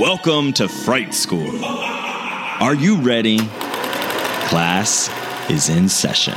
Welcome to Fright School. Are you ready? Class is in session.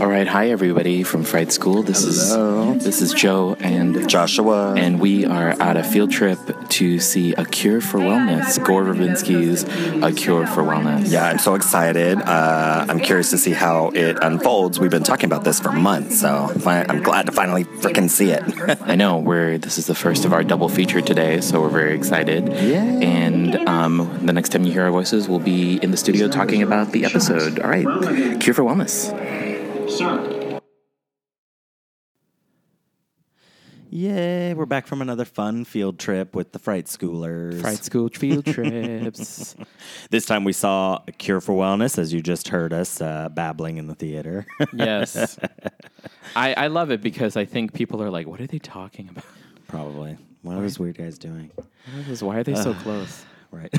All right, hi everybody from Fright School. This Hello. is this is Joe and Joshua. and we are at a field trip to see A Cure for Wellness, Gore Verbinski's A Cure for Wellness. yeah, I'm so excited. Uh, I'm curious to see how it unfolds. We've been talking about this for months, so I'm glad to finally freaking see it. I know we're this is the first of our double feature today, so we're very excited. Yay. And um, the next time you hear our voices, we'll be in the studio talking about the episode. All right, Cure for Wellness. Yay, we're back from another fun field trip with the Fright Schoolers. Fright School field trips. This time we saw a Cure for Wellness, as you just heard us uh, babbling in the theater. yes, I, I love it because I think people are like, "What are they talking about? Probably. What are those weird guys doing? What is this? Why are they so close?" Right.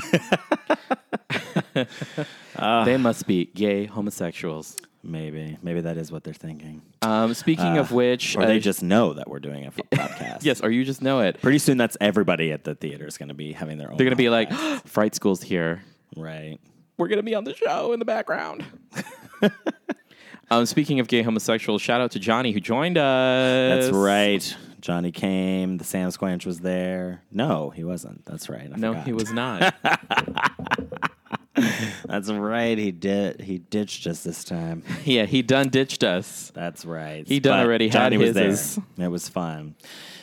they must be gay homosexuals. Maybe. Maybe that is what they're thinking. Um, speaking of which, Or they uh, just know that we're doing a podcast. yes, or you just know it. Pretty soon, that's everybody at the theater is going to be having their own. They're gonna be like, "Fright School's here. right. We're gonna be on the show in the background." um, speaking of gay homosexuals, shout out to Johnny who joined us. That's right. Johnny came. The Sam Squanch was there. No, he wasn't. That's right. I No, forgot. he was not. That's right. He did. He ditched us this time. yeah, he done ditched us. That's right. He done But already had Johnny was there. It was fun.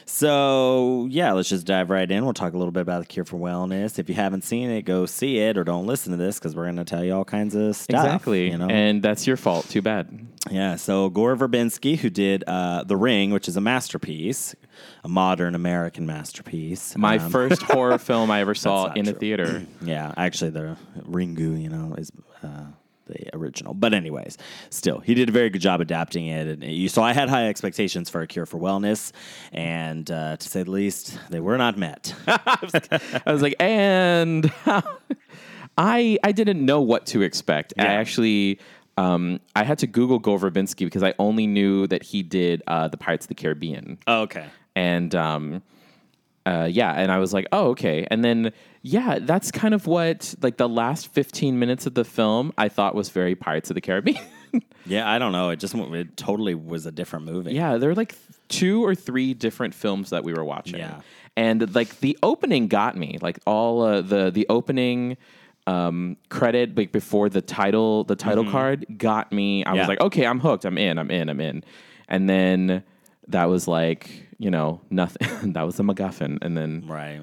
So yeah, let's just dive right in. We'll talk a little bit about the Cure for Wellness. If you haven't seen it, go see it or don't listen to this because we're going to tell you all kinds of stuff. Exactly. You know. And that's your fault. Too bad. yeah. So Gore Verbinski, who did uh, The Ring, which is a masterpiece, a modern American masterpiece. My Um, first horror film I ever saw in a theater. Yeah, actually, the Ringu, you know, is uh, the original. But anyways, still, he did a very good job adapting it. And you, so I had high expectations for a cure for wellness, and uh, to say the least, they were not met. I was like, and I I didn't know what to expect. I actually um, I had to Google Gore Verbinski because I only knew that he did uh, the Pirates of the Caribbean, okay. and um, uh, yeah, and I was like, oh okay, and then yeah, that's kind of what like the last fifteen minutes of the film I thought was very Pirates of the Caribbean. Yeah, I don't know. It just it totally was a different movie. Yeah, there were like two or three different films that we were watching. Yeah. and like the opening got me. Like all uh, the the opening um, credit, like before the title, the title card got me. I Yeah. was like, okay, I'm hooked. I'm in. I'm in. I'm in. And then that was like, you know, nothing. that was a MacGuffin, and then Right.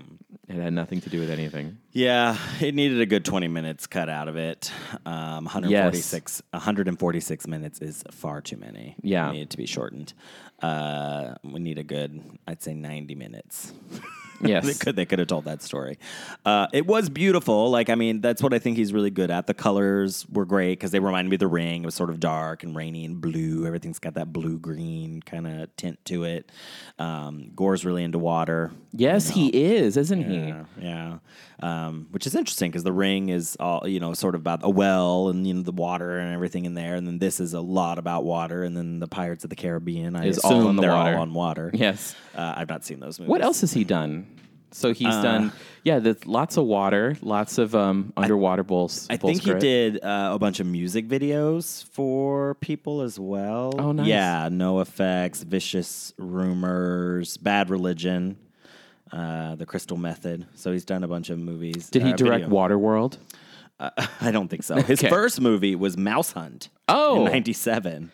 It had nothing to do with anything. Yeah, it needed a good 20 minutes cut out of it. Um, 146, 146 minutes is far too many. Yeah. It needed to be shortened. Uh, we need a good, I'd say 90 minutes. Yes. they could they could have told that story. Uh, it was beautiful. Like I mean, that's what I think he's really good at. The colors were great because they reminded me of The Ring. It was sort of dark and rainy and blue. Everything's got that blue green kind of tint to it. Um, Gore's really into water. Yes, he is, isn't he? Yeah, yeah. Um, which is interesting because the ring is all you know, sort of about a well and you know the water and everything in there, and then this is a lot about water, and then the Pirates of the Caribbean I Is all on the they're water. all on water. Yes. Uh, I've not seen those movies. What else has he done? So he's Uh, done, yeah, there's lots of water, lots of um, underwater bowls. I think he did uh, a bunch of music videos for people as well. Oh, nice. Yeah, NOFX, Vicious Rumors, Bad Religion, uh, The Crystal Method. So he's done a bunch of movies. Did he uh, direct video. Waterworld? Uh, I don't think so. His Okay. first movie was Mouse Hunt. Oh. in '97.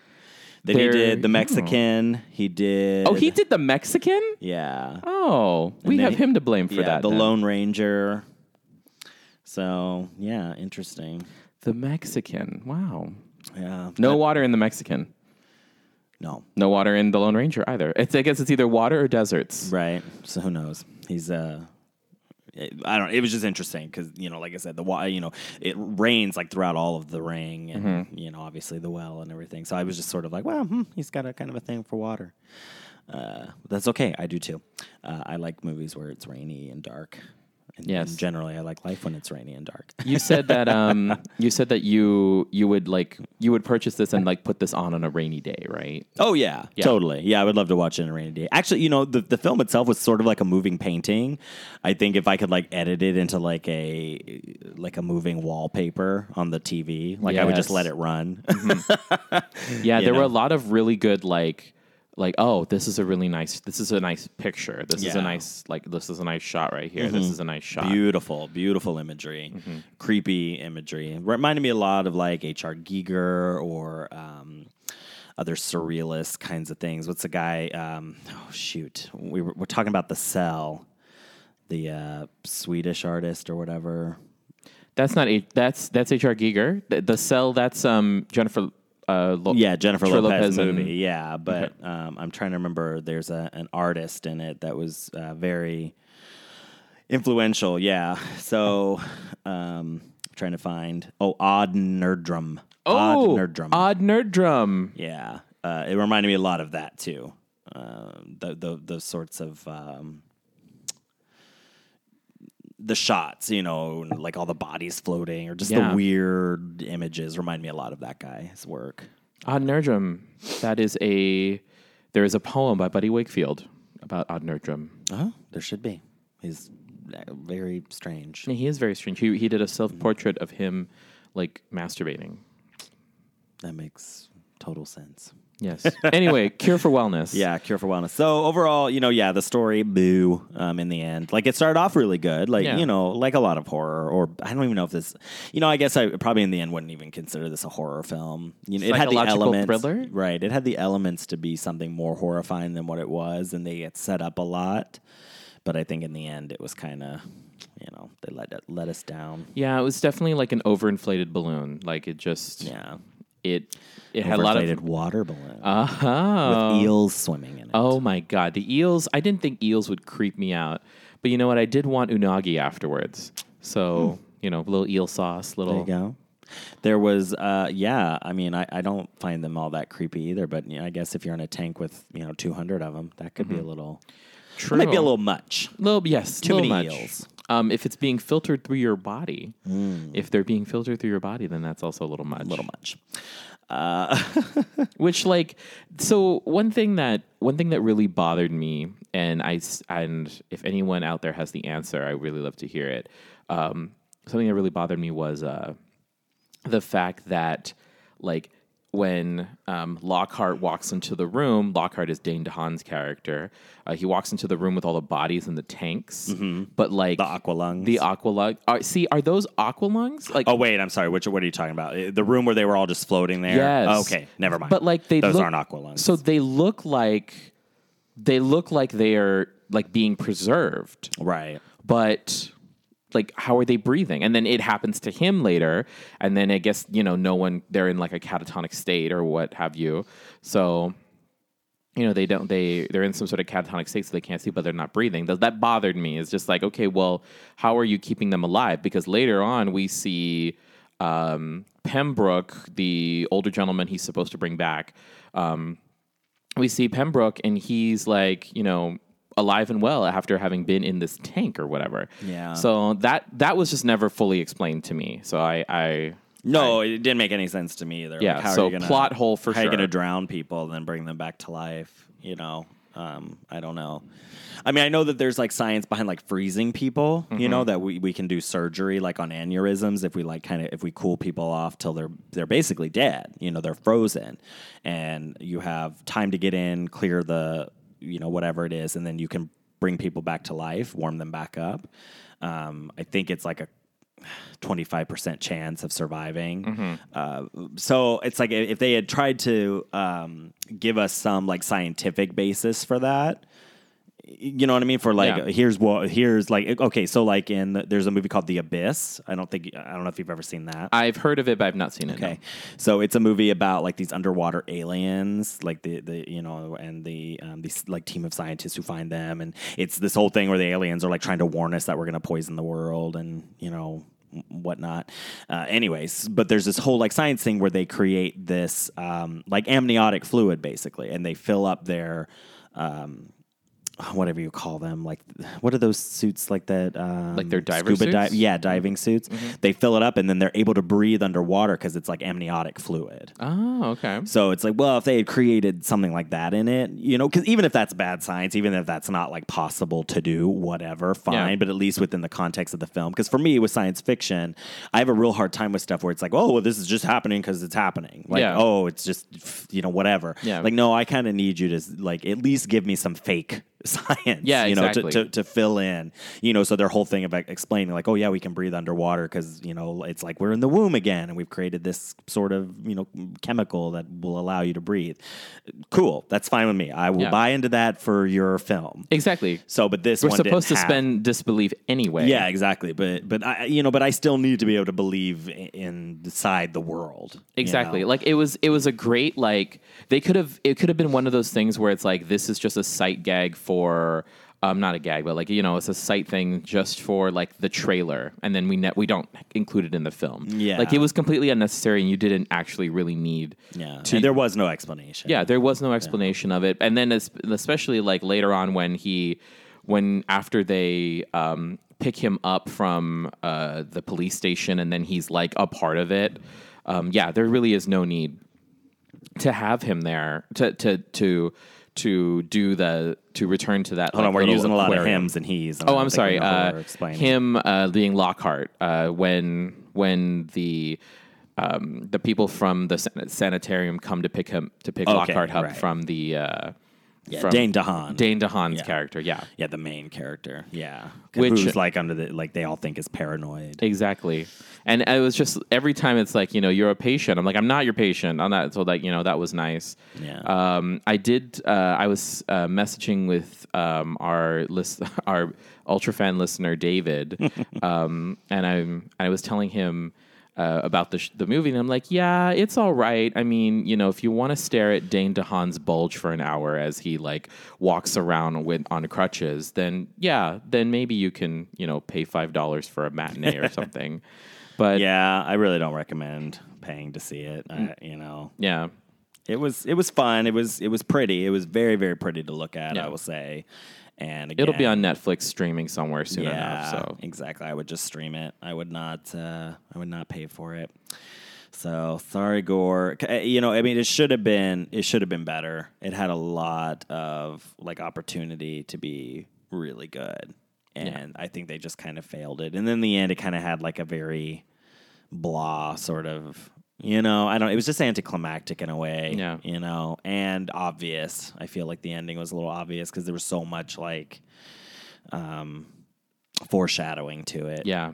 Then he did The Mexican. He did. Oh, he did the Mexican. Yeah. Oh, we then have he- him to blame for yeah, that. The then. Lone Ranger. So yeah, interesting. the Mexican. Wow. Yeah. No water in the Mexican. No. No water in the Lone Ranger either. It's, I guess it's either water or deserts. Right. So who knows? He's uh I don't. It was just interesting because you know, like I said, the wa- you know, it rains like throughout all of the ring, and Mm-hmm. you know, obviously the well and everything. So I was just sort of like, well, hmm, he's got a kind of a thing for water. Uh, that's okay. I do too. Uh, I like movies where it's rainy and dark. And, Yes. and generally, I like life when it's rainy and dark. You said that um, you said that you you would like you would purchase this and like put this on on a rainy day, right? Oh yeah, Yeah. totally. Yeah, I would love to watch it in a rainy day. Actually, you know, the the film itself was sort of like a moving painting. I think if I could like edit it into like a like a moving wallpaper on the TV, like I would just let it run. Yeah, You there were a lot of really good like like oh this is a really nice this is a nice picture this is a Mm-hmm. nice like this is a nice shot right here this is a nice shot beautiful, beautiful imagery, Mm-hmm. creepy imagery. Reminded me a lot of like H.R. Giger or. Um, other surrealist kinds of things. What's the guy? Um, oh shoot, we were, we're talking about the Cell, the uh, Swedish artist or whatever. that's not a that's that's H.R. Giger the, the cell that's um Jennifer uh Lo- Yeah, Jennifer, Lopez, and- movie. Yeah, but um, I'm trying to remember. There's a, an artist in it that was uh, very influential. Yeah, so um, trying to find. Oh, Odd Nerdrum. oh Odd Nerdrum. Odd Nerdrum Yeah, uh, it reminded me a lot of that too. Uh, the, the those sorts of. Um, the shots, you know, like all the bodies floating, or just Yeah. the weird images, remind me a lot of that guy's work. Odd Nerdrum. That is a there is a poem by Buddy Wakefield about Odd Nerdrum. Oh, there should be. He's uh, very strange. He is very strange. He he did a self portrait of him like masturbating. That makes total sense. Yes. anyway, Cure for Wellness. Yeah, Cure for Wellness. So overall, you know, yeah, the story, boo, um, in the end. Like it started off really good. Like, Yeah. you know, like a lot of horror, or I don't even know if this, you know, I guess I probably in the end wouldn't even consider this a horror film. You know, it had the elements. thriller? Right. It had the elements to be something more horrifying than what it was, and they get set up a lot. But I think in the end, it was kind of, you know, they let it, let us down. Yeah, it was definitely like an overinflated balloon. Like it just Yeah. It it had a lot of water balloon uh with eels swimming in it. Oh my god, the eels! I didn't think eels would creep me out, but you know what? I did want unagi afterwards. So you know, little eel sauce, There little you go. There was, uh, yeah. I mean, I, I don't find them all that creepy either. But you know, I guess if you're in a tank with you know 200 of them, that could be a little. True. It might be a little much. little yes, Too little many much. eels. Um, if it's being filtered through your body, if they're being filtered through your body, then that's also a little much. A little much. Uh, Which like so one thing that one thing that really bothered me, and I and if anyone out there has the answer, I really love to hear it. Um, something that really bothered me was uh, the fact that like when um, Lockhart walks into the room, Lockhart is Dane DeHaan's character. Uh, he walks into the room with all the bodies in the tanks, but like The aqua lungs. the aqua lung. Are, see, are those aqua lungs? Like, Oh wait, I'm sorry. Which what are you talking about? Uh, The room where they were all just floating there. Yes. Okay, never mind. But like they those look, aren't aqua lungs. So they look like they look like they are like being preserved, right. but like how are they breathing? And then it happens to him later, and then I guess you know no one they're in like a catatonic state or what have you. So you know they don't they they're in some sort of catatonic state so they can't see but they're not breathing that, that bothered me it's just like okay well how are you keeping them alive because later on we see um, pembroke the older gentleman he's supposed to bring back um, we see pembroke and he's like you know alive and well after having been in this tank or whatever Yeah. so that that was just never fully explained to me so i i No, it didn't make any sense to me either. Yeah, Like, how so are you gonna, plot hole for sure? how are you going to drown people and then bring them back to life? You know, um, I don't know. I mean, I know that there's like science behind like freezing people. You Mm-hmm. know that we, we can do surgery like on aneurysms if we like kind of if we cool people off till they're they're basically dead. You know, they're frozen, and you have time to get in, clear the you know whatever it is, and then you can bring people back to life, warm them back up. Um, I think it's like a 25% chance of surviving. Mm-hmm. Uh, so it's like if they had tried to um, give us some like scientific basis for that, you know what I mean? For like, Yeah. here's what, here's like, okay, so like in, there's a movie called The Abyss. I don't think, I don't know if you've ever seen that. I've heard of it, but I've not seen it. no. Okay, so it's a movie about like these underwater aliens, like the the you know, and the um, these like team of scientists who find them, and it's this whole thing where the aliens are like trying to warn us that we're going to poison the world, and you know whatnot. Uh, anyways, but there's this whole like science thing where they create this um, like amniotic fluid basically, and they fill up their um, whatever you call them, like what are those suits like that? Um, Like their diver scuba suits? Mm-hmm. yeah, diving suits. They fill it up and then they're able to breathe underwater because it's like amniotic fluid. Oh, okay. So it's like, well, if they had created something like that in it, you know, because even if that's bad science, even if that's not like possible to do, whatever, fine. Yeah. But at least within the context of the film, because for me with science fiction, I have a real hard time with stuff where it's like, oh, well, this is just happening because it's happening. Like, Yeah. oh, it's just you know whatever. Yeah. Like, no, I kind of need you to like at least give me some fake science. Yeah, you know, exactly. to, to to fill in. You know, so their whole thing of explaining like, oh yeah, we can breathe underwater because you know it's like we're in the womb again, and we've created this sort of you know chemical that will allow you to breathe. Cool, that's fine with me. I will Yeah. buy into that for your film. Exactly. So, but this We're one supposed to spend disbelief anyway. Yeah, exactly. But but I you know, but I still need to be able to believe i- inside the world. you Exactly. know? Like it was it was a great like they could have it could have been one of those things where it's like this is just a sight gag for um not a gag but like you know it's a sight thing just for like the trailer and then we ne- we don't include it in the film. Yeah. Like it was completely unnecessary and you didn't actually really need yeah, to and there was no explanation. yeah, there was no explanation of it, and then es- especially like later on when he, when after they um, pick him up from uh, the police station, and then he's like a part of it. Um, yeah, there really is no need to have him there to to to to do the to return to that. Hold on, we're using a lot of aquarium. hims and he's. and Oh, I'm sorry. Uh, him uh, being Lockhart uh, when when the um, the people from the san- sanitarium come to pick him to pick Okay, Lockhart up right. from the uh, Yeah, from Dane DeHaan. Dane DeHaan's Yeah. character. Yeah, Yeah, the main character. Yeah, Which- who's like under the like they all think is paranoid. exactly. And it was just every time it's like you know you're a patient. I'm like I'm not your patient. I'm not. So like you know that was nice. Yeah. Um, I did. Uh, I was uh, messaging with um, our list, our ultra fan listener David, um, and I'm. I was telling him uh, about the sh- the movie, and I'm like, yeah, it's all right. I mean, you know, if you want to stare at Dane DeHaan's bulge for an hour as he like walks around with on crutches, then yeah, then maybe you can you know pay five dollars for a matinee or something. But yeah, I really don't recommend paying to see it. I, you know, yeah. it was it was fun. It was it was pretty. It was very very pretty to look at. Yeah. I will say. And It'll be on Netflix streaming somewhere soon yeah, enough. So exactly. I would just stream it. I would not. Uh, I would not pay for it. So sorry, Gore. Uh, You know, I mean, it should have been. It should have been better. It had a lot of like opportunity to be really good, and I think they just kind of failed it. And then in the end, it kind of had like a very blah sort of. You know, I don't. It was just anticlimactic in a way. Yeah. You know, and obvious. I feel like the ending was a little obvious because there was so much like um, foreshadowing to it. yeah,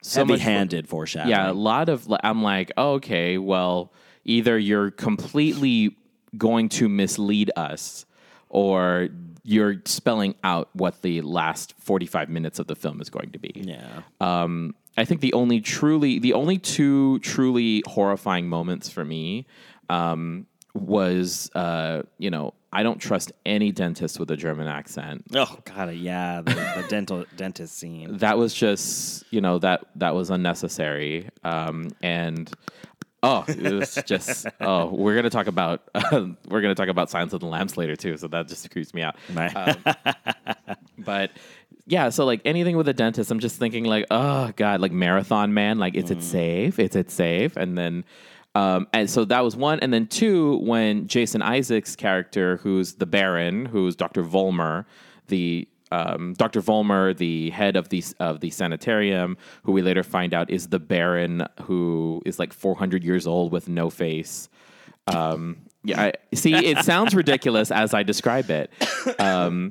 so heavy-handed foreshadowing. Yeah, a lot of. I'm like, oh, okay, well, either you're completely going to mislead us, or you're spelling out what the last 45 minutes of the film is going to be. yeah, Um, I think the only truly, the only two truly horrifying moments for me um, was, uh, you know, I don't trust any dentist with a German accent. Oh god, yeah, the, the dental dentist scene. That was just, you know, that that was unnecessary. Um, and oh, it was just, oh, we're gonna talk about we're gonna talk about Silence of the Lambs later too, so that just creeps me out. Right. But yeah, so like anything with a dentist, I'm just thinking like, oh god, like Marathon Man, like is it safe? Is it safe? And then, um, and so that was one, and then two, when Jason Isaacs' character, who's the Baron, who's Dr. Volmer, the um, Dr. Volmer, the head of the of the sanitarium, who we later find out is the Baron, who is like 400 years old with no face. Um, yeah, I, see, it sounds ridiculous as I describe it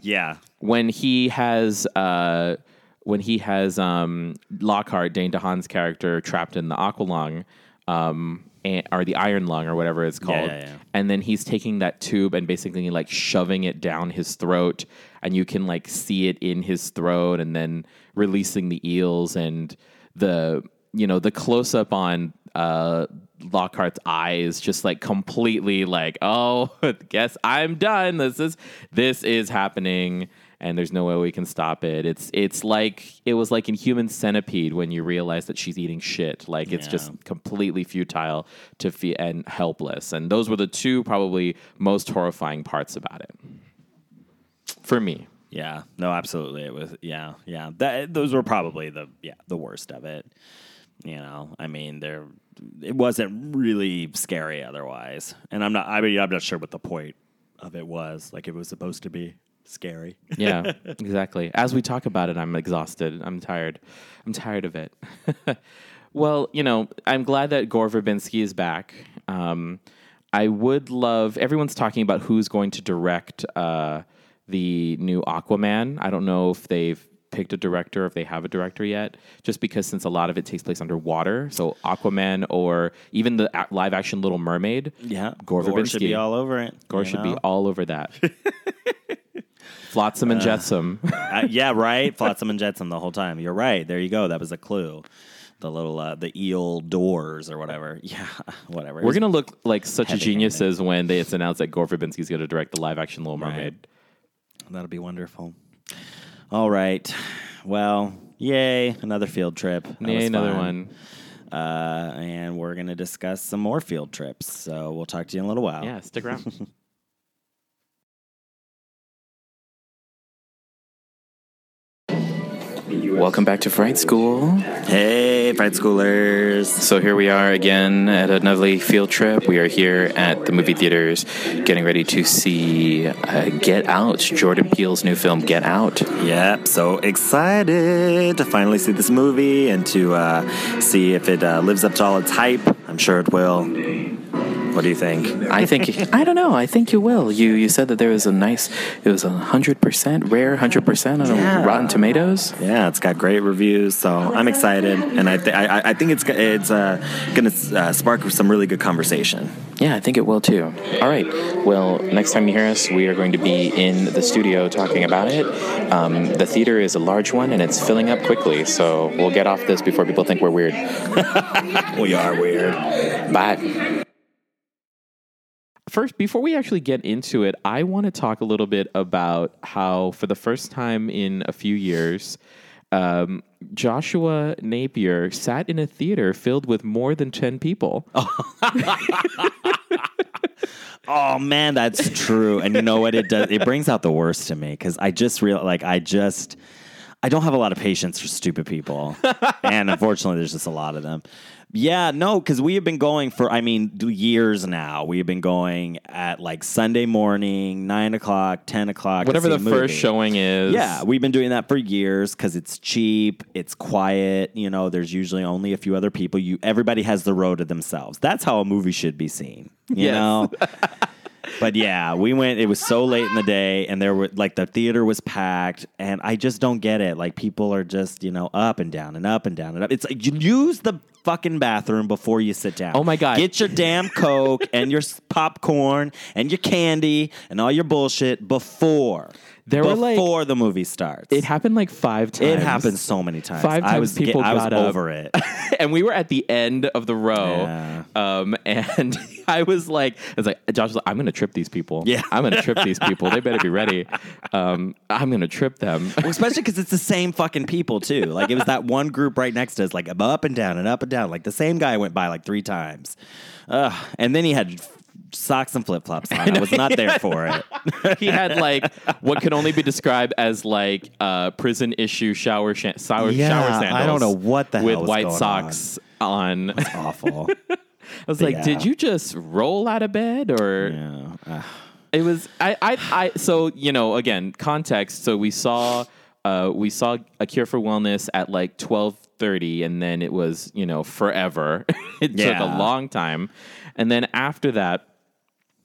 yeah. when he has uh, when he has um, Lockhart, Dane DeHaan's character, trapped in the aqualung, um, and, or the iron lung, or whatever it's called. yeah, yeah. And then he's taking that tube and basically like shoving it down his throat, and you can like see it in his throat, and then releasing the eels and the you know the close up on uh, Lockhart's eyes, just like completely like, oh, guess I'm done. This is this is happening, and there's no way we can stop it. It's it's like it was like in Human Centipede when you realize that she's eating shit. Like it's Yeah. just completely futile to feel and helpless. And those were the two probably most horrifying parts about it for me. Yeah, no, absolutely. It was yeah, yeah. That those were probably the yeah the worst of it. You know, I mean, there it wasn't really scary otherwise, and I'm not. I mean, I'm not sure what the point of it was. Like, it was supposed to be scary. Yeah, exactly. As we talk about it, I'm exhausted. I'm tired. I'm tired of it. well, you know, I'm glad that Gore Verbinski is back. Um, I would love. Everyone's talking about who's going to direct uh, the new Aquaman. I don't know if they've picked a director, if they have a director yet. Just because since a lot of it takes place underwater, so Aquaman or even the a- live action Little Mermaid. Yeah, Gore Gore should be all over it. Gore should be all over that. Flotsam and jetsam. Uh, yeah, right. Flotsam and Jetsam the whole time. You're right. There you go. That was a clue. The little uh, the eel doors or whatever. Yeah, whatever. We're gonna look like such geniuses when they it's announced that Gore Verbinski's gonna direct the live action Little Mermaid. That'll be wonderful. All right. Well, yay! Another field trip. That Yay, was another fun. one. Uh, and we're gonna discuss some more field trips. So we'll talk to you in a little while. Yeah, stick around. Welcome back to Fright School. Hey, Fright Schoolers. So here we are again at a another field trip. We are here at the movie theaters getting ready to see uh, Get Out, Jordan Peele's new film, Get Out. Yep. So excited to finally see this movie and to uh, see if it uh, lives up to all its hype. I'm sure it will. What do you think? I think I don't know. I think you will. You you said that there was a nice. It was a hundred percent rare, hundred percent on Yeah. Rotten Tomatoes. Yeah, it's got great reviews, so I'm excited, and I th- I, I think it's it's uh, going to uh, spark some really good conversation. Yeah, I think it will too. All right. Well, next time you hear us, we are going to be in the studio talking about it. Um, the theater is a large one and it's filling up quickly, so we'll get off this before people think we're weird. We are weird. Bye. First, before we actually get into it, I want to talk a little bit about how, for the first time in a few years, um, Joshua Napier sat in a theater filled with more than 10 people. Oh man, that's true. And you know what? It does. It brings out the worst to me because I just real like I just I don't have a lot of patience for stupid people, and unfortunately, there's just a lot of them. Yeah, no, because we have been going for I mean years now. We have been going at like Sunday morning, nine o'clock, ten o'clock, Whatever the first showing is. Yeah, we've been doing that for years because it's cheap, it's quiet. You know, there's usually only a few other people. You everybody has the row to themselves. That's how a movie should be seen. You Yes. know. but yeah, we went. It was so late in the day, and there were like the theater was packed, and I just don't get it. Like people are just you know up and down and up and down and up. It's like you use the fucking bathroom before you sit down. Oh my God. Get your damn coke and your popcorn and your candy and all your bullshit before. There were, like- before the movie starts. It happened like five times. It happened so many times. Five I times was get- people I was got over it. and we were at the end of the row. Yeah. Um, and I was like, I was like, Josh was like, I'm gonna trip these people. Yeah. I'm gonna trip these people. They better be ready. Um, I'm gonna trip them. Well, especially because it's the same fucking people too. Like it was that one group right next to us, like up and down and up and down. Like the same guy went by like three times, Ugh. and then he had f- socks and flip flops on. I was not there for it. he had like what can only be described as like uh, prison issue shower sh- shower, Yeah, shower I don't know what the hell with white socks on. I Awful. I was like, yeah. did you just roll out of bed or? yeah. Ugh. It was I, I I so you know again context. So we saw uh we saw a cure for wellness at like twelve thirty, and then it was you know forever. it took a long time, and then after that.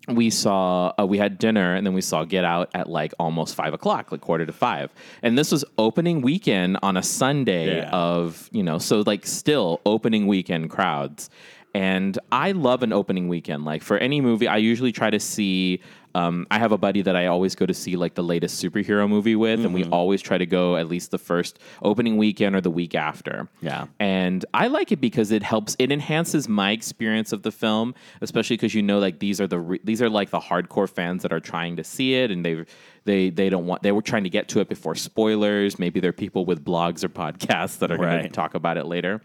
we saw uh, we had dinner and then we saw Get Out at like almost five o'clock, like quarter to five, and this was opening weekend on a Sunday Yeah. of you know so like still opening weekend crowds, and I love an opening weekend. Like for any movie, I usually try to see. Um, I have a buddy that I always go to see like the latest superhero movie with, and we always try to go at least the first opening weekend or the week after. Yeah. And I like it because it helps. It enhances my experience of the film, especially because you know, like these are the re- these are like the hardcore fans that are trying to see it, and they they they don't want they were trying to get to it before spoilers. Maybe they're people with blogs or podcasts that are going to talk about it later.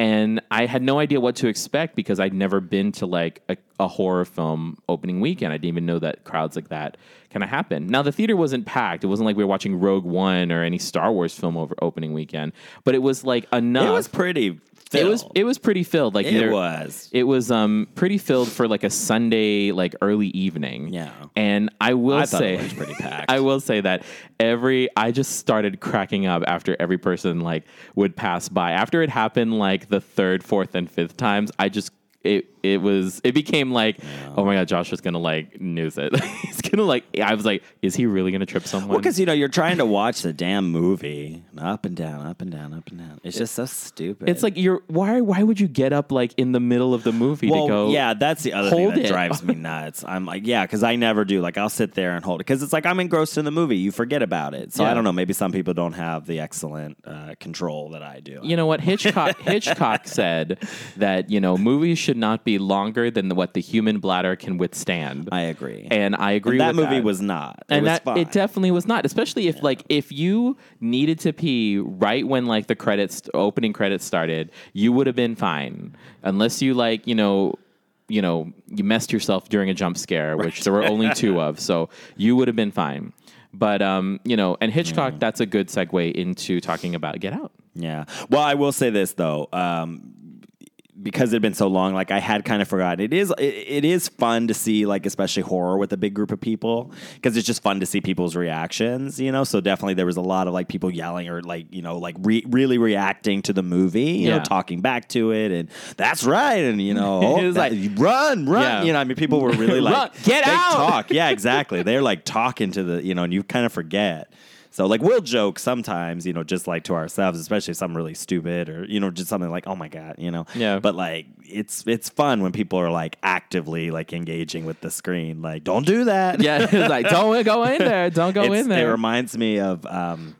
And I had no idea what to expect because I'd never been to like a, a horror film opening weekend. I didn't even know that crowds like that kind of happen. Now the theater wasn't packed. It wasn't like we were watching Rogue One or any Star Wars film over opening weekend, but it was like enough. It was pretty. It was it was pretty filled. Like It there- was. It was um pretty filled for like a Sunday like early evening. Yeah. And I will I say it was pretty packed. I will say that every I just started cracking up after every person like would pass by. After it happened like the third, fourth, and fifth times, I just it it was it became like oh my god Josh is gonna like news it he's gonna like I was like is he really gonna trip someone Well, because you know you're trying to watch the damn movie, up and down, up and down, up and down. It's just so stupid. it's like you're why why would you get up like in the middle of the movie well, to go yeah, that's the other thing that it. drives me nuts. I'm like, yeah, because I never do. Like, I'll sit there and hold it because it's like I'm engrossed in the movie. You forget about it. So Yeah. I don't know. Maybe some people don't have the excellent uh, control that I do. you know what Hitchcock Hitchcock said that you know movies should not be longer than what the human bladder can withstand. I agree. and I agree. And that movie that. was not. It and was that fine. it definitely was not. Especially if like if you needed to pee right when like the credits opening credits started, you would have been fine. Unless you like you know. You know, you messed yourself during a jump scare, which there were only two of, so you would have been fine. But um, you know, and Hitchcock, that's a good segue into talking about Get Out. Yeah. Well, I will say this though, um, because it had been so long, like I had kind of forgotten. It is it, it is fun to see, like especially horror with a big group of people, because it's just fun to see people's reactions. You know, so definitely there was a lot of like people yelling or like you know like re- really reacting to the movie. You Yeah. know, talking back to it, and that's right, and you know, It oh, was that- like- run, run. Yeah. You know, I mean, people were really like Run, get out! Talk, yeah, exactly. They're like talking to the you know, and you kind of forget. So like we'll joke sometimes, you know, just like to ourselves, especially if something really stupid or you know, just something like, oh my god, you know. Yeah. But like it's it's fun when people are like actively like engaging with the screen. Like, don't do that. Yeah, it's like don't go in there, don't go It's- in there. It reminds me of um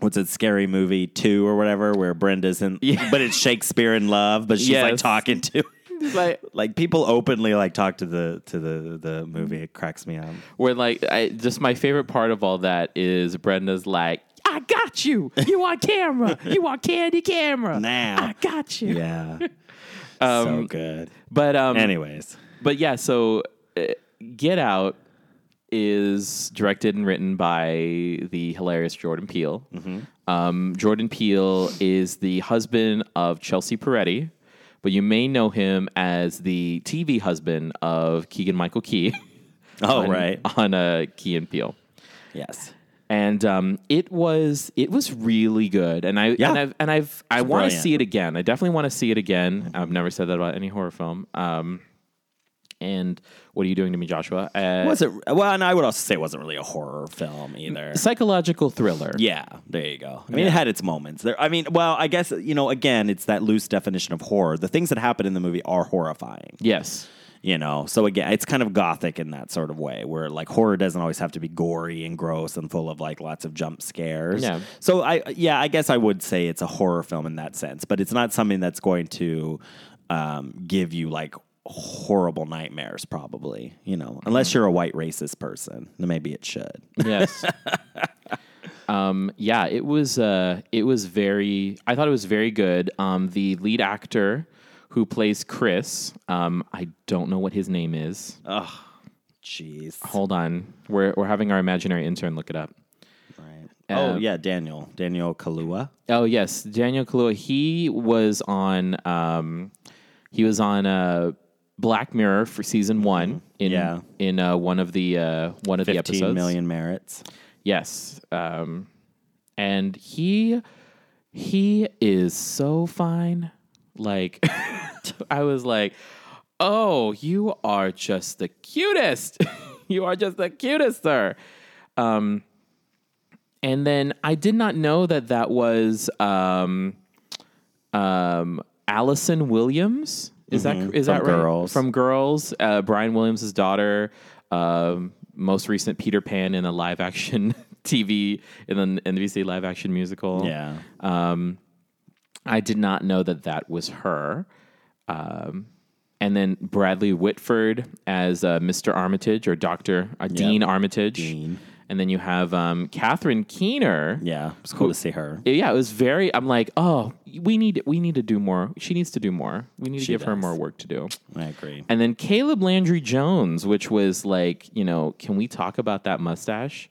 What's it? Scary movie two or whatever, where Brenda's in, Yeah. but it's Shakespeare in love, but she's like talking to, like like people openly like talk to the to the the movie. It cracks me up. where like I just my favorite part of all that is Brenda's like, I got you. You want camera. You want candy camera. Now. I got you. Yeah, so good. But um Anyways, but yeah, so uh, Get Out is directed and written by the hilarious Jordan Peele. Um, Jordan Peele is the husband of Chelsea Peretti, but you may know him as the TV husband of Keegan Michael Key. oh on, right, on uh, Key and Peele. yes. and um, it was it was really good. And I Yeah. and I've and I've I want to see it again. I definitely want to see it again. I've never said that about any horror film. Um, and what are you doing to me, Joshua? Uh, Was it well? And I would also say it wasn't really a horror film either. psychological thriller? Yeah, there you go. I mean, it had its moments. There, I mean, well, I guess you know, again, it's that loose definition of horror. The things that happen in the movie are horrifying. Yes. You know, so again, it's kind of gothic in that sort of way, where like horror doesn't always have to be gory and gross and full of like lots of jump scares. Yeah. So I, yeah, I guess I would say it's a horror film in that sense, but it's not something that's going to um, give you like horrible nightmares, probably. You know, unless you're a white racist person, then maybe it should. Yes. um, yeah, it was. Uh, it was very. I thought it was very good. Um, the lead actor who plays Chris. Um, I don't know what his name is. Oh, jeez. Hold on. We're we're having our imaginary intern look it up. Right. oh Um, yeah, Daniel. Daniel Kaluuya. Oh yes, Daniel Kaluuya. He was on. Um, he was on uh, Black Mirror for season one. In Yeah. in uh, one of the uh, one of the episodes. million merits. Yes. Um, and he he is so fine. Like I was like, "Oh, you are just the cutest. you are just the cutest, sir." Um, and then I did not know that that was um, um, Allison Williams. Is that is that Mm-hmm. From right? Girls. From Girls, uh, Brian Williams' daughter. Um, most recent Peter Pan in a live action TV in an NBC live action musical. Yeah. Um, I did not know that that was her. Um, and then Bradley Whitford as uh, Mr. Armitage or Doctor uh, Dean Armitage. Dean. And then you have um, Catherine Keener. Yeah. It's cool to see her. Yeah, it was very. I'm like, oh, we need we need to do more. She needs to do more. We need to She give her more work to do. I agree. And then Caleb Landry Jones, which was like, you know, can we talk about that mustache?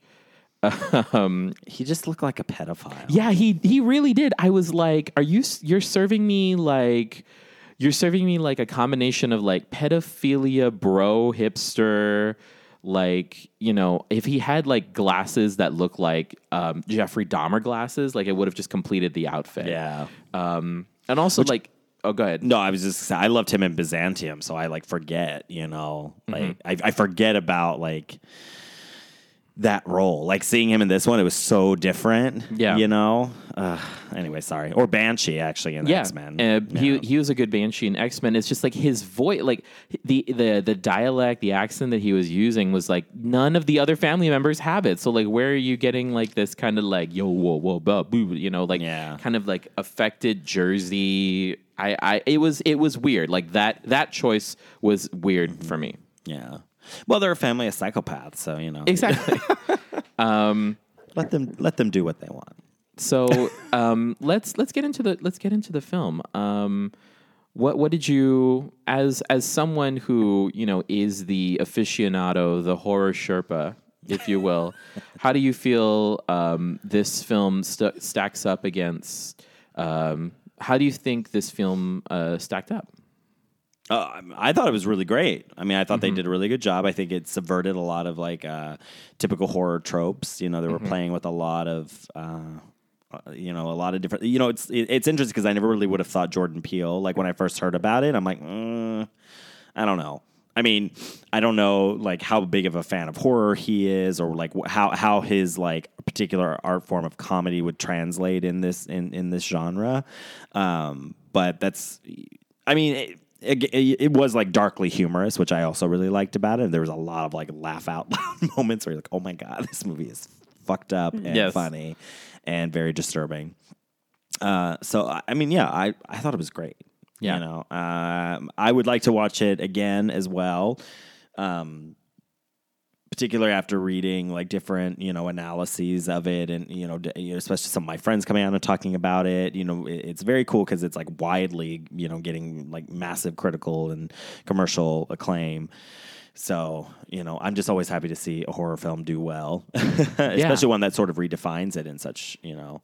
um, He just looked like a pedophile. yeah, he he really did. I was like, are you you're serving me like you're serving me like a combination of like pedophilia, bro, hipster, like, you know, if he had like glasses that look like um, Jeffrey Dahmer glasses, like it would have just completed the outfit. Yeah. Um, and also like, oh, go ahead. No, I was just I loved him in Byzantium, so I like forget, you know, Mm-hmm. like I, I forget about like that role. Like seeing him in this one, it was so different. Yeah. you know. Uh, anyway, sorry. Or Banshee actually in yeah, X Men. Uh, He he was a good Banshee in X Men. It's just like his voice, like the the the dialect, the accent that he was using was like none of the other family members have it. So like, where are you getting like this kind of like yo whoa whoa bah, boo, you know, like Yeah. kind of like affected Jersey. I I it was it was weird. Like that that choice was weird for me. yeah. Well, they're a family of psychopaths, so you know, Exactly. let them let them do what they want. so um, let's let's get into the let's get into the film. Um, what what did you as as someone who you know is the aficionado, the horror Sherpa, if you will? how do you feel um, this film st- stacks up against? Um, how do you think this film uh, stacked up? Uh, I thought it was really great. I mean, I thought Mm-hmm. they did a really good job. I think it subverted a lot of like uh, typical horror tropes. You know, they were Mm-hmm. playing with a lot of, uh, uh, you know, a lot of different. You know, it's it, it's interesting because I never really would have thought Jordan Peele. Like when I first heard about it, I'm like, mm, I don't know. I mean, I don't know like how big of a fan of horror he is, or like how how his like particular art form of comedy would translate in this in in this genre. Um, but that's, I mean. It, it, it was like darkly humorous, which I also really liked about it. And there was a lot of like laugh out loud moments where you're like, "Oh my god, this movie is fucked up and Yes. funny and very disturbing." Uh, so I I mean, yeah, I I thought it was great. Yeah. you know, um, I would like to watch it again as well. Um, particularly after reading like different you know analyses of it and you know, d- you know, especially some of my friends coming out and talking about it you know it's very cool because it's like widely you know getting like massive critical and commercial acclaim. So you know i'm just always happy to see a horror film do well especially one that sort of redefines it in such you know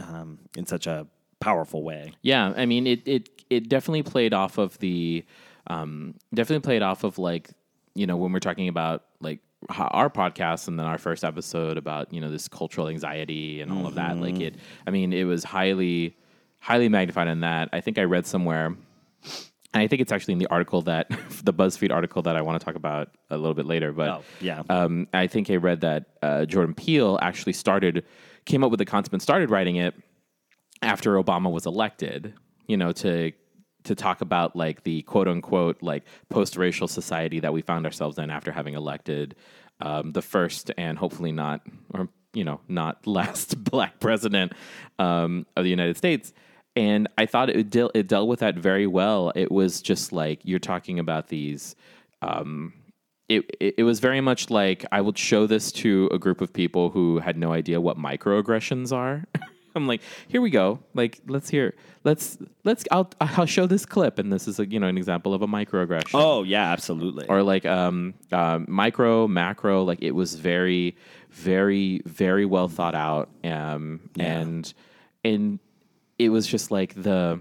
um, in such a powerful way. Yeah, I mean it it it definitely played off of the um definitely played off of like you know when we're talking about like our podcast and then our first episode about you know this cultural anxiety and all of that like it I mean it was highly highly magnified in that. I think I read somewhere and I think it's actually in the article that the BuzzFeed article that I want to talk about a little bit later but Oh, yeah. um, I think I read that uh, Jordan Peele actually started, came up with the concept and started writing it after Obama was elected. You know, to to talk about like the quote unquote like post racial society that we found ourselves in after having elected um, the first and hopefully not or you know not last black president um, of the United States. And I thought it deal, it dealt with that very well. It was just like you're talking about these um, it, it it was very much like I would show this to a group of people who had no idea what microaggressions are. I'm like, here we go. Like, let's hear. Let's let's. I'll I'll show this clip, and this is a you know an example of a microaggression. oh yeah absolutely Or like um, um, micro, macro. Like it was very, very, very well thought out. Um, and and it was just like the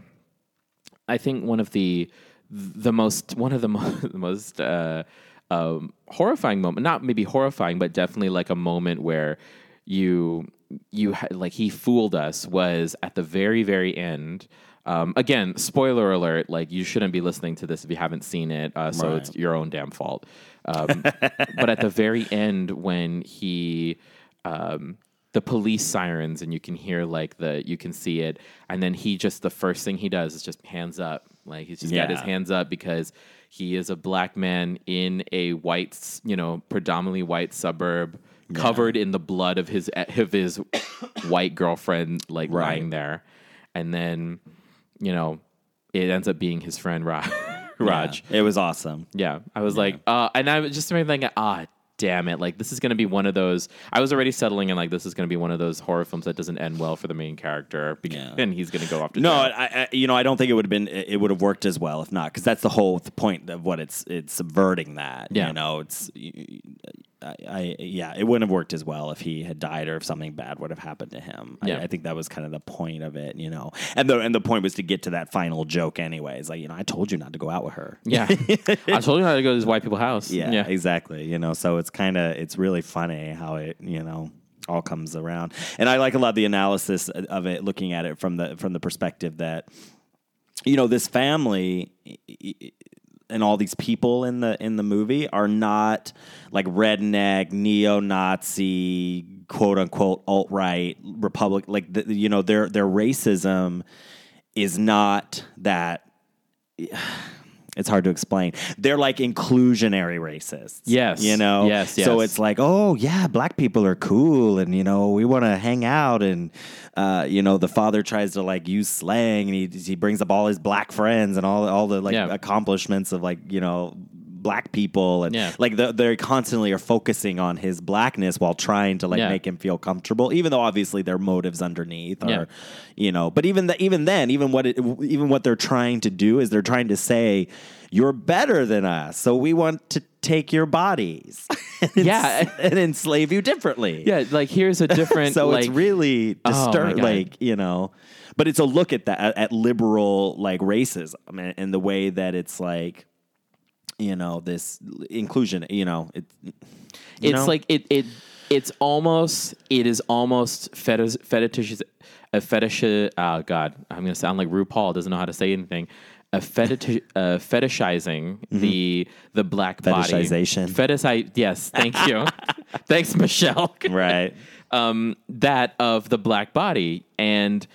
I think one of the the most one of the, mo- the most uh, um, horrifying moment, not maybe horrifying, but definitely like a moment where you you had like he fooled us was at the very very end Um, again, spoiler alert! Like you shouldn't be listening to this if you haven't seen it, uh, so Right. it's your own damn fault. Um, but at the very end, when he, um, the police sirens, and you can hear like the, you can see it, and then he just the first thing he does is just hands up, like he's just got his hands up because he is a black man in a white, you know, predominantly white suburb, covered in the blood of his of his white girlfriend, like Right. lying there, and then, you know, it ends up being his friend Rod. Rod. It was awesome. Yeah, I was like, uh, and I was just thinking, ah, damn it, like this is gonna be one of those. I was already settling in like this is gonna be one of those horror films that doesn't end well for the main character, Yeah. and he's gonna go off to No. I, I, you know, I don't think it would have been. It would have worked as well if not, because that's the whole point of what it's it's subverting that. Yeah. You know, it's. I, I yeah, it wouldn't have worked as well if he had died or if something bad would have happened to him. Yeah. I, I think that was kind of the point of it, you know. And the and the point was to get to that final joke, anyways. Like you know, I told you not to go out with her. yeah, I told you how to go to this white people's house. Yeah, yeah, exactly. You know, so it's kind of it's really funny how it you know all comes around, and I like a lot of the analysis of it, looking at it from the from the perspective that you know this family and all these people in the in the movie are not like redneck neo-Nazi quote unquote alt right republic like the, you know their their racism is not that it's hard to explain. They're like inclusionary racists. Yes. You know? Yes, yes. So it's like, oh, yeah, black people are cool and, you know, we want to hang out. And, uh, you know, the father tries to like use slang and he, he brings up all his black friends and all, all the like Yeah. accomplishments of like, you know, black people and Yeah. like the, they constantly are focusing on his blackness while trying to like Yeah. make him feel comfortable even though obviously their motives underneath are Yeah. you know but even the, even then even what it, even what they're trying to do is they're trying to say you're better than us so we want to take your bodies and Yeah. ens- and enslave you differently yeah. Like here's a different. so like, it's really Oh, my disturb God. like you know but it's a look at that at, at liberal like racism and, and the way that it's like you know this inclusion you know it, you it's know? like it it it's almost it is almost fetish fetish a fetish oh god i'm gonna sound like rupaul doesn't know how to say anything a fetish uh, fetishizing the the black body Mm-hmm. Fetishization. fetish yes thank you thanks michelle right um, that of the black body and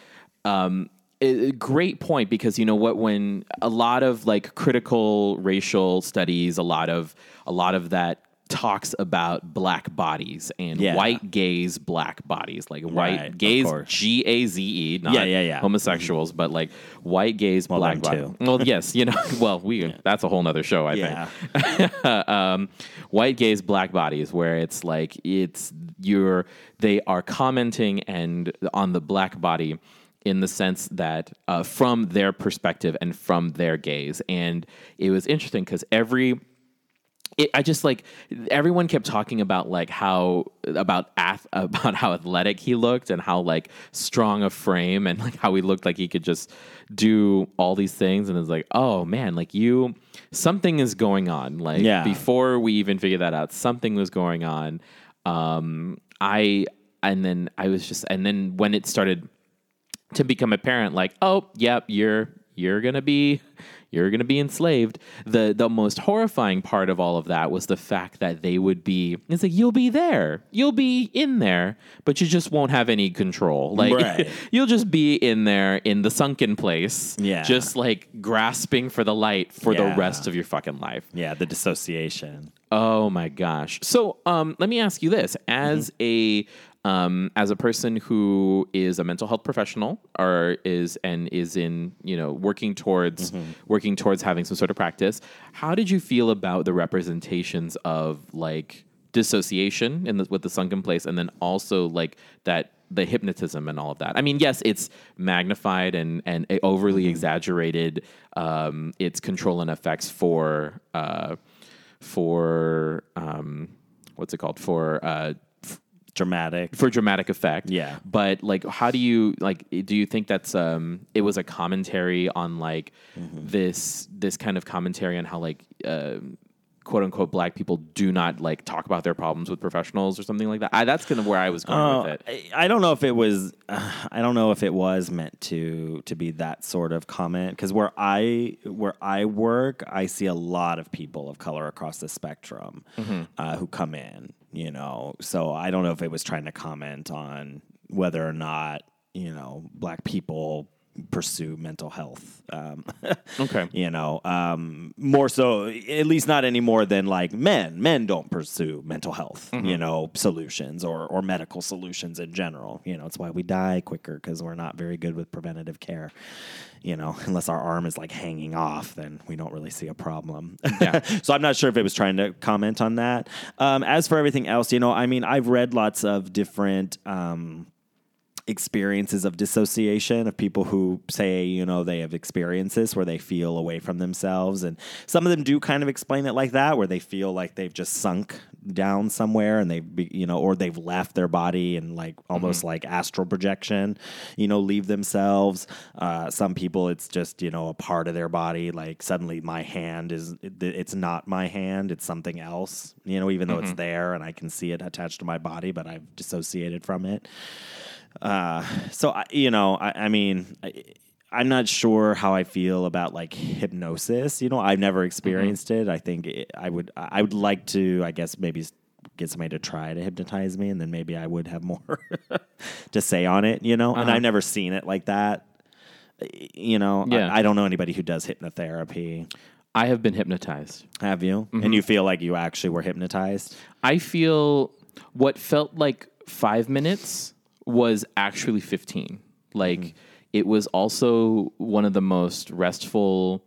um, a great point because you know what when a lot of like critical racial studies a lot of a lot of that talks about black bodies and Yeah. white gays black bodies like white of gays. G A Z E not Yeah, yeah, yeah. homosexuals but like white gays black them body too. well yes you know well we that's a whole nother show I yeah think um, white gays black bodies where it's like it's you're they are commenting and on the black body in the sense that uh, from their perspective and from their gaze. And it was interesting because every it, I just like everyone kept talking about like how about ath- about how athletic he looked and how like strong a frame and like how he looked like he could just do all these things. And it's like oh man like you something is going on. Like Yeah. before we even figured that out something was going on. Um I and then I was just and then when it started to become apparent like oh yep you're you're gonna be you're gonna be enslaved. The the most horrifying part of all of that was the fact that they would be it's like you'll be there. You'll be in there but you just won't have any control. Like Right. you'll just be in there in the sunken place Yeah. just like grasping for the light for the rest of your fucking life. Yeah the dissociation. Oh my gosh. So um, let me ask you this: as a um, as a person who is a mental health professional or is and is in you know working towards working towards having some sort of practice, how did you feel about the representations of like dissociation in the, with the sunken place, and then also like that the hypnotism and all of that. I mean, yes, it's magnified and and overly exaggerated. Um, its control and effects for. Uh, for um, what's it called for uh, dramatic for dramatic effect. Yeah. But like, how do you like? Do you think that's um? It was a commentary on like Mm-hmm. this this kind of commentary on how like uh, quote unquote black people do not like talk about their problems with professionals or something like that. I, that's kind of where I was going Oh, with it. I I don't know if it was. Uh, I don't know if it was meant to to be that sort of comment because where I where I work, I see a lot of people of color across the spectrum Mm-hmm. uh, who come in. You know, so I don't know if it was trying to comment on whether or not you know black people pursue mental health. Um, Okay. you know, um, more so, at least not any more than like men. Men don't pursue mental health, you know, solutions or, or medical solutions in general. You know, it's why we die quicker because we're not very good with preventative care. You know, unless our arm is like hanging off, then we don't really see a problem. Yeah. so I'm not sure if it was trying to comment on that. Um, as for everything else, you know, I mean, I've read lots of different. Um, experiences of dissociation of people who say you know they have experiences where they feel away from themselves. And some of them do kind of explain it like that where they feel like they've just sunk down somewhere and they've be, you know or they've left their body and like almost like astral projection you know leave themselves. Uh, some people it's just you know a part of their body like suddenly my hand is it's not my hand it's something else you know even though it's there and i can see it attached to my body but i've dissociated from it uh, so I, you know, I, I mean, I, I'm not sure how I feel about like hypnosis. You know, I've never mm-hmm. experienced it. I think it, I would, I would like to, I guess, maybe get somebody to try to hypnotize me, and then maybe I would have more to say on it. You know, and uh-huh. I've never seen it like that. You know, Yeah. I, don't know anybody who does hypnotherapy. I have been hypnotized. Have you? And mm-hmm. you feel like you actually were hypnotized? I feel what felt like five minutes was actually 15. Like it was also one of the most restful.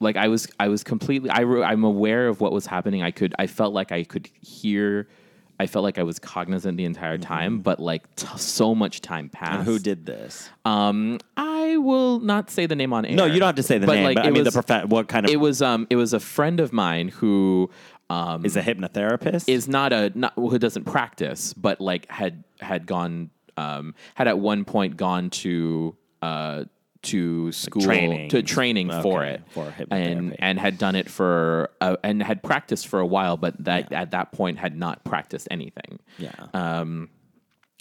Like I was, I was completely. I, re- I'm aware of what was happening. I could. I felt like I could hear. I felt like I was cognizant the entire time, but like t- so much time passed. And who did this? Um, I will not say the name on air. No, you don't have to say the But, name. like, but I it mean, was- the prof- what kind of It was um, it was a friend of mine who um is a hypnotherapist? is not a not who doesn't practice, but like had had gone um had at one point gone to uh to school training. to training for it for and and had done it for uh, and had practiced for a while, but that at that point had not practiced anything yeah.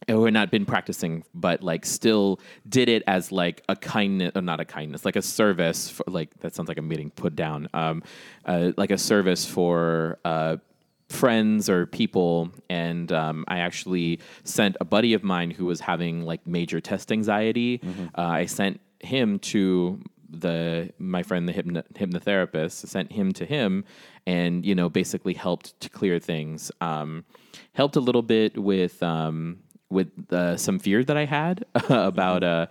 who had not been practicing, but like still did it as like a kindness, or not a kindness, like a service. For, like that sounds like I'm getting put down. Um, uh, like a service for uh, friends or people. And um, I actually sent a buddy of mine who was having like major test anxiety. Uh, I sent him to the my friend the hypno, hypnotherapist sent him to him and you know basically helped to clear things um, helped a little bit with um, with uh, some fear that I had about uh,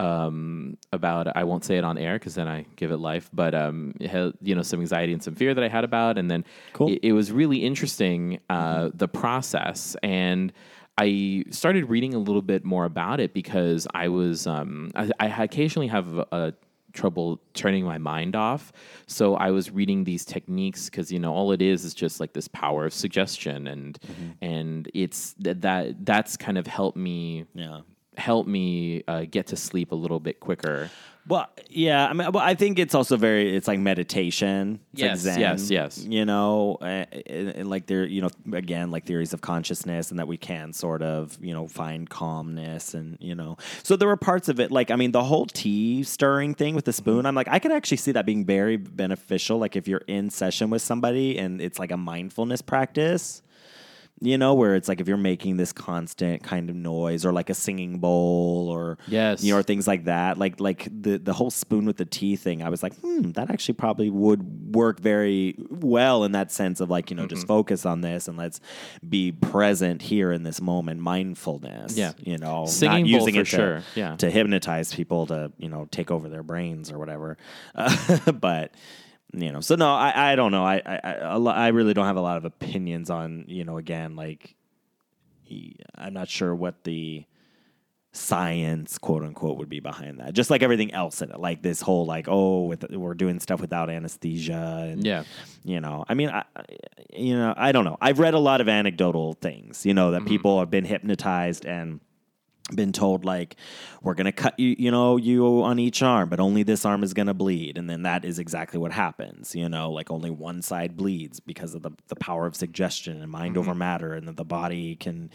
um, about I won't say it on air because then I give it life, but um, had, you know some anxiety and some fear that I had about, and then it, it was really interesting uh, the process and. I started reading a little bit more about it because I was um, I, I occasionally have a, trouble turning my mind off. So I was reading these techniques because you know all it is is just like this power of suggestion, and and it's that that that's kind of helped me yeah. Help me uh, get to sleep a little bit quicker. Well, yeah. I mean, well, I think it's also very. It's like meditation. It's like Yes, Zen, yes, yes. You know, and, and like there, you know, again, like theories of consciousness, and that we can sort of, you know, find calmness, and you know, so there were parts of it. Like, I mean, the whole tea stirring thing with the spoon. I'm like, I could actually see that being very beneficial. Like, if you're in session with somebody and it's like a mindfulness practice you know, where it's like if you're making this constant kind of noise or like a singing bowl or Yes. you know, or things like that. Like like the the whole spoon with the tea thing, I was like, hmm, that actually probably would work very well in that sense of like, you know, just focus on this and let's be present here in this moment, mindfulness. Yeah. You know, Singing not bowl using for it to, sure. Yeah. to hypnotize people to, you know, take over their brains or whatever. Uh, but you know, so no, I, I don't know. I, lo- I really don't have a lot of opinions on, you know, again, like, I'm not sure what the science, quote unquote, would be behind that. Just like everything else in it, like this whole, like, oh, with, we're doing stuff without anesthesia. And, Yeah. you know, I mean, I, I- you know, I don't know. I've read a lot of anecdotal things, you know, that mm-hmm. people have been hypnotized and been told like we're gonna cut you you know you on each arm but only this arm is gonna bleed. And then that is exactly what happens you know like only one side bleeds because of the, the power of suggestion and mind over matter and that the body can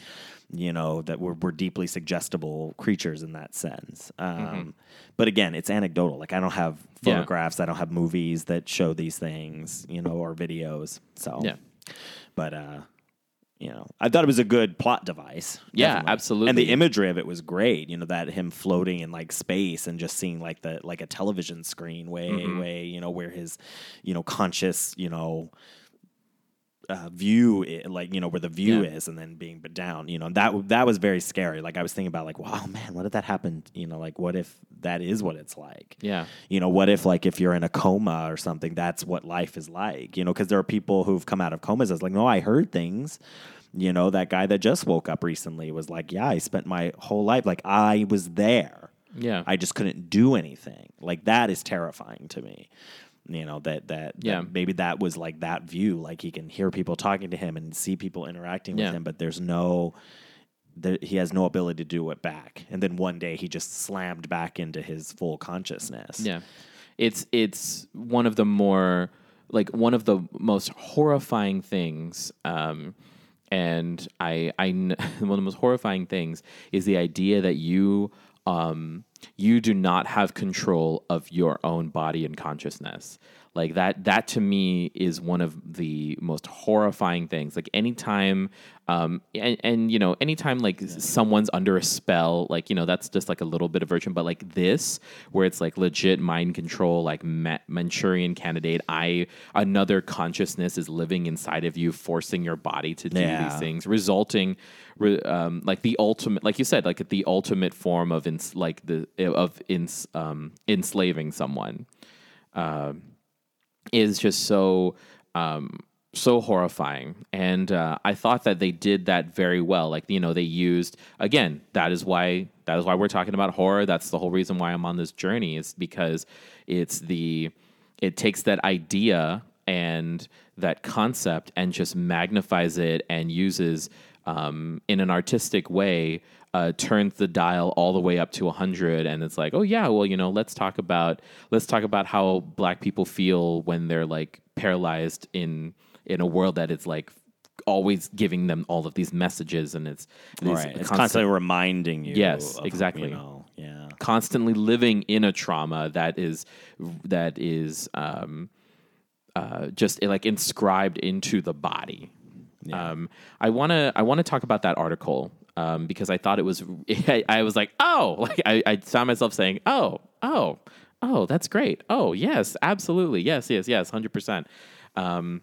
you know that we're, we're deeply suggestible creatures in that sense. Um, but again it's anecdotal. Like i don't have Yeah. photographs i don't have movies that show these things you know or videos so. Yeah. but uh you know, I thought it was a good plot device. Yeah, definitely. absolutely. And the imagery of it was great. You know, that him floating in like space and just seeing like the like a television screen way Mm-hmm. way. You know, where his you know conscious you know uh, view i- like you know where the view Yeah. is and then being but down you know that that was very scary. Like i was thinking about like wow man what if that happened? You know like what if that is what it's like? Yeah. you know what if like if you're in a coma or something that's what life is like? You know because there are people who've come out of comas as like no i heard things. You know that guy that just woke up recently was like yeah i spent my whole life like i was there. Yeah. i just couldn't do anything. Like that is terrifying to me you know that that, Yeah. that maybe that was like that view like he can hear people talking to him and see people interacting Yeah. with him but there's no there, he has no ability to do it back and then one day he just slammed back into his full consciousness Yeah, it's it's one of the more like one of the most horrifying things. Um, and I, I one of the most horrifying things is the idea that you um, you do not have control of your own body and consciousness. Like that, that to me is one of the most horrifying things. Like anytime, um, and, and you know, anytime like someone's under a spell, like you know, that's just like a little bit of version. But like this, where it's like legit mind control, like Ma- Manchurian Candidate, I another consciousness is living inside of you, forcing your body to do Yeah. these things, resulting, um, like the ultimate, like you said, like the ultimate form of ins- like the of ins- um, enslaving someone is just so um, so horrifying. And uh, I thought that they did that very well. Like you know, they used again. That is why that is why we're talking about horror. That's the whole reason why I'm on this journey. Is because it's the it takes that idea and that concept and just magnifies it and uses um, in an artistic way uh, turns the dial all the way up to 100 and it's like oh yeah well you know let's talk about let's talk about how black people feel when they're like paralyzed in in a world that is like always giving them all of these messages and it's these right it's constantly reminding you Yes, of, exactly. you know yeah constantly living in a trauma that is that is um, uh, just like inscribed into the body. Um, I want to I want to talk about that article um, because I thought it was I, I was like oh like I, I found myself saying oh oh oh that's great oh yes absolutely yes yes yes hundred percent. Um,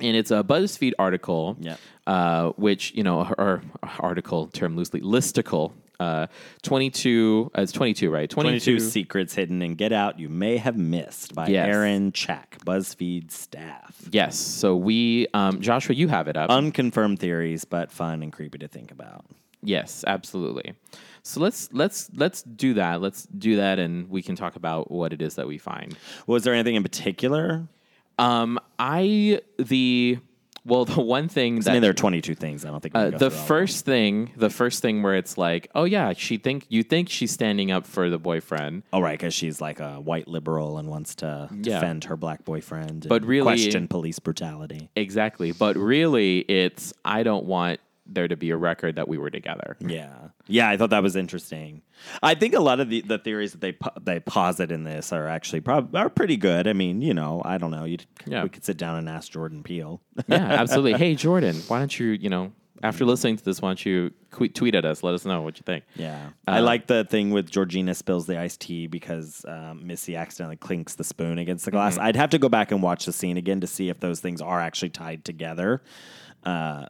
and it's a BuzzFeed article, Yeah. uh, which you know, or, or article term loosely, listicle. Uh, twenty-two. Uh, it's twenty-two, right? 22 secrets hidden in get out you may have missed by Yes. aaron chack buzzfeed staff Yes. So we, um, Joshua, you have it up. unconfirmed theories but fun and creepy to think about yes, absolutely. So let's let's let's do that. Let's do that, and we can talk about what it is that we find. was there anything in particular Um, I the well, the one thing that i mean there are 22 things i don't think Uh, go the first thing, the first thing where it's like, oh yeah, she think you think she's standing up for the boyfriend, oh right because she's like a white liberal and wants to Yeah. defend her black boyfriend But and really- question police brutality exactly. But really, it's I don't want there to be a record that we were together. Yeah, yeah, I thought that was interesting. I think a lot of the, the theories that they po- they posit in this are actually prob- are pretty good. I mean, you know, I don't know. You Yeah. we could sit down and ask Jordan Peele. Yeah, absolutely. hey, Jordan, why don't you, you know, after listening to this, why don't you tweet at us? Let us know what you think. yeah, I like the thing with Georgina spills the iced tea because um, Missy accidentally clinks the spoon against the glass. I'd have to go back and watch the scene again to see if those things are actually tied together. Uh,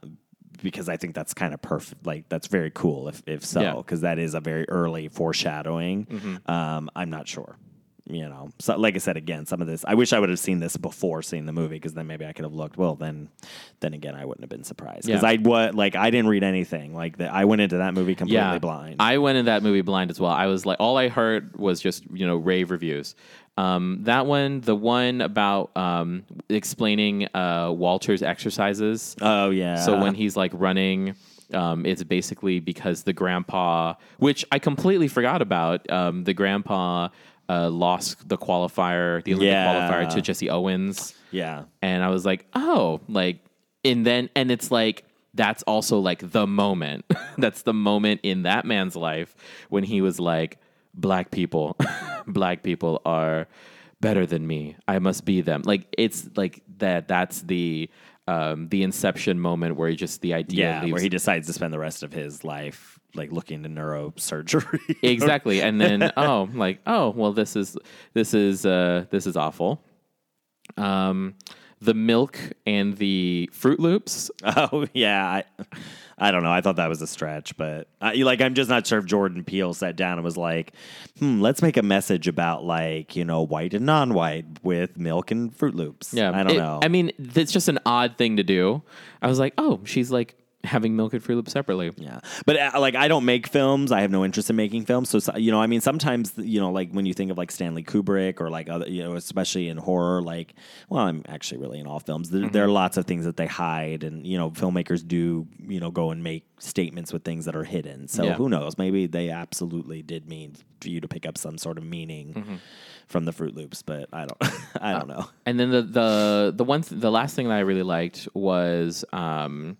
because I think that's kind of perfect. Like that's very cool if if so, Yeah. because that is a very early foreshadowing. Um, I'm not sure. You know, so like I said again, some of this I wish I would have seen this before seeing the movie because then maybe I could have looked. Well, then, then again, I wouldn't have been surprised because Yeah. I what like I didn't read anything like that. I went into that movie completely blind. I went into that movie blind as well. I was like, all I heard was just you know rave reviews. Um, that one, the one about um, explaining uh, Walter's exercises. oh yeah. So when he's like running, Um, it's basically because the grandpa, which I completely forgot about, um, the grandpa uh, lost the qualifier, the Olympic Yeah. qualifier to Jesse Owens Yeah. and I was like, oh, like, and then, and it's like, that's also like the moment. that's the moment in that man's life when he was like, black people, black people are better than me. I must be them. Like, it's like that, that's the, um, the inception moment where he just the idea Yeah, leaves where he decides to spend the rest of his life like looking to neurosurgery. exactly and then oh like oh well this is this is uh this is awful um the milk and the fruit loops oh yeah, I, I don't know. I thought that was a stretch, but uh, like I'm just not sure if Jordan Peele sat down and was like, "Hmm, let's make a message about like you know white and non-white with milk and Fruit Loops." yeah I don't It- know. i mean it's just an odd thing to do i was like oh she's like having milk and fruit loops separately Yeah, but uh, like I don't make films. I have no interest in making films. So so- you know, I mean, sometimes you know, like when you think of like Stanley Kubrick or like other, you know, especially in horror, like well, I'm actually really in all films. There, there are lots of things that they hide, and you know, filmmakers do you know go and make statements with things that are hidden. So Yeah. who knows? Maybe they absolutely did mean for you to pick up some sort of meaning from the Fruit Loops, but I don't, I don't know. And then the the the one th- the last thing that I really liked was um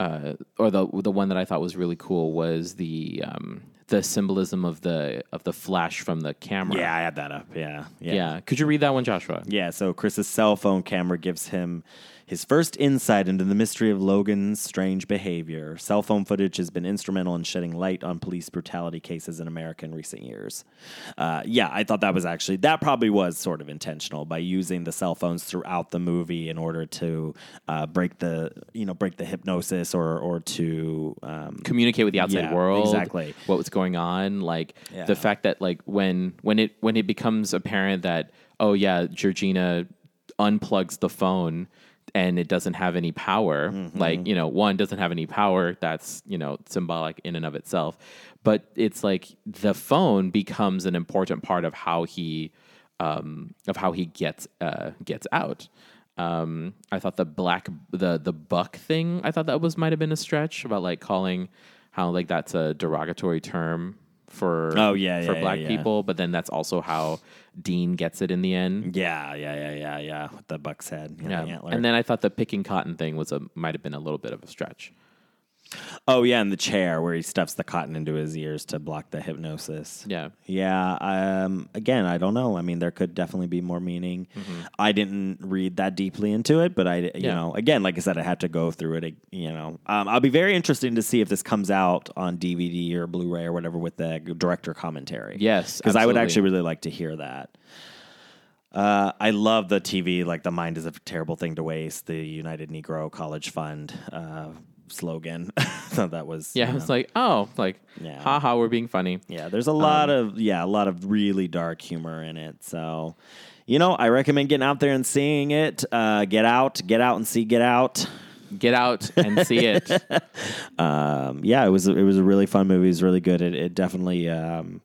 uh or the the one that I thought was really cool was the um the symbolism of the of the flash from the camera. Yeah, I had that up. Yeah, Yeah. Could you read that one, Joshua? Yeah, so Chris's cell phone camera gives him his first insight into the mystery of Logan's strange behavior. Cell phone footage has been instrumental in shedding light on police brutality cases in America in recent years. Uh, yeah, I thought that was actually, that probably was sort of intentional by using the cell phones throughout the movie in order to uh, break the, you know, break the hypnosis or, or to, um, communicate with the outside Yeah, world exactly. what was going on like Yeah. the fact that like when when it when it becomes apparent that oh yeah georgina unplugs the phone and it doesn't have any power Mm-hmm. like you know one doesn't have any power that's you know symbolic in and of itself but it's like the phone becomes an important part of how he um of how he gets uh gets out um, I thought the black the the buck thing. I thought that was might have been a stretch about like calling how like that's a derogatory term for Oh, yeah, for yeah, black yeah, yeah. people, but then that's also how Dean gets it in the end. yeah, yeah, yeah, yeah, yeah, with the buck's head. Yeah, the and then I thought the picking cotton thing was a might have been a little bit of a stretch. Oh yeah, in the chair where he stuffs the cotton into his ears to block the hypnosis. Yeah. Yeah. Um, again, I don't know. I mean, there could definitely be more meaning. I didn't read that deeply into it, but I, you Yeah. know, again, like I said, I had to go through it. You know, um, I'll be very interested to see if this comes out on DVD or Blu-ray or whatever with the director commentary. Yes, because I would actually really like to hear that. Uh, I love the TV, like the mind is a terrible thing to waste. The United Negro College Fund uh, slogan. so that was Yeah, you I was like, oh, like, Yeah. haha, we're being funny. Yeah, there's a lot Um, of yeah, a lot of really dark humor in it. So, you know, I recommend getting out there and seeing it. Uh, get out, get out and see Get Out. Get out and see it. Um, yeah, it was it was a really fun movie. It was really good. It, it definitely um,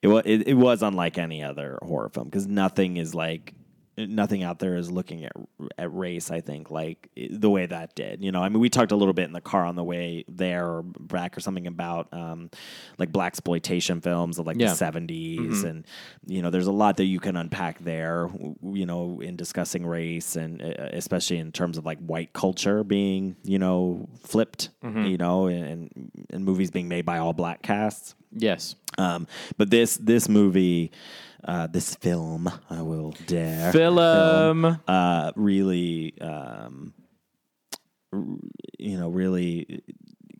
it was it, it was unlike any other horror film because nothing is like nothing out there is looking at at race. I think like the way that did. You know, I mean, we talked a little bit in the car on the way there or back or something about um, like black exploitation films of like Yeah. the 70s and you know, there's a lot that you can unpack there. You know, in discussing race and uh, especially in terms of like white culture being you know flipped. You know, and and movies being made by all black casts. yes. Um, but this this movie, uh, this film, I will dare Film. uh, really, um, r- you know, really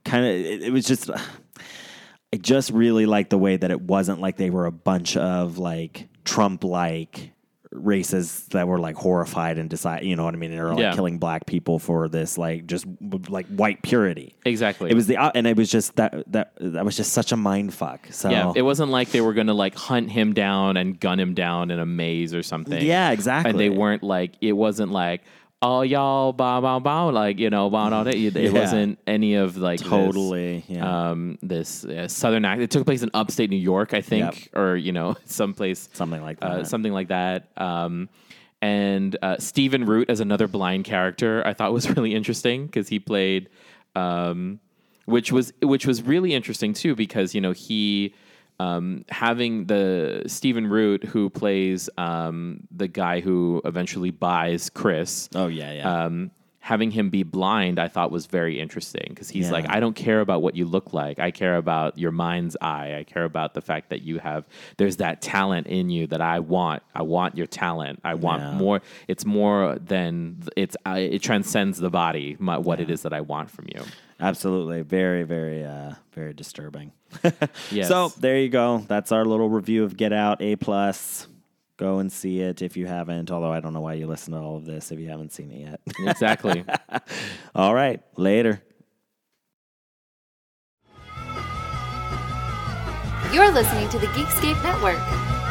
kind of, it, it was just, I just really liked the way that it wasn't like they were a bunch of like Trump like races that were like horrified and decide, you know what I mean? They were like Yeah. killing black people for this, like just like white purity. Exactly. It was the, uh, and it was just that, that, that was just such a mind fuck. So, Yeah, it wasn't like they were gonna like hunt him down and gun him down in a maze or something. Yeah, exactly. And they weren't like it wasn't like oh y'all bow bow bow like you know bow bow. It, it Yeah. wasn't any of like this, Totally, yeah. um this uh, southern act. It took place in upstate New York, I think, Yep. or you know someplace Something like uh, that. something like that. Um, and uh, Stephen Root as another blind character, I thought was really interesting because he played. Um, which was which was really interesting too because you know he um, having the Stephen Root who plays um, the guy who eventually buys Chris. Oh yeah, yeah. Um, having him be blind, I thought was very interesting because he's Yeah. like, I don't care about what you look like. I care about your mind's eye. I care about the fact that you have there's that talent in you that I want. I want your talent. I want Yeah. more. It's more than it's. I it transcends the body. My, what it is that I want from you. Absolutely. Very, very, uh, very disturbing. Yes. So there you go. That's our little review of Get Out A plus. Go and see it if you haven't. Although I don't know why you listen to all of this if you haven't seen it yet. Exactly. all right. Later. You're listening to the Geekscape Network.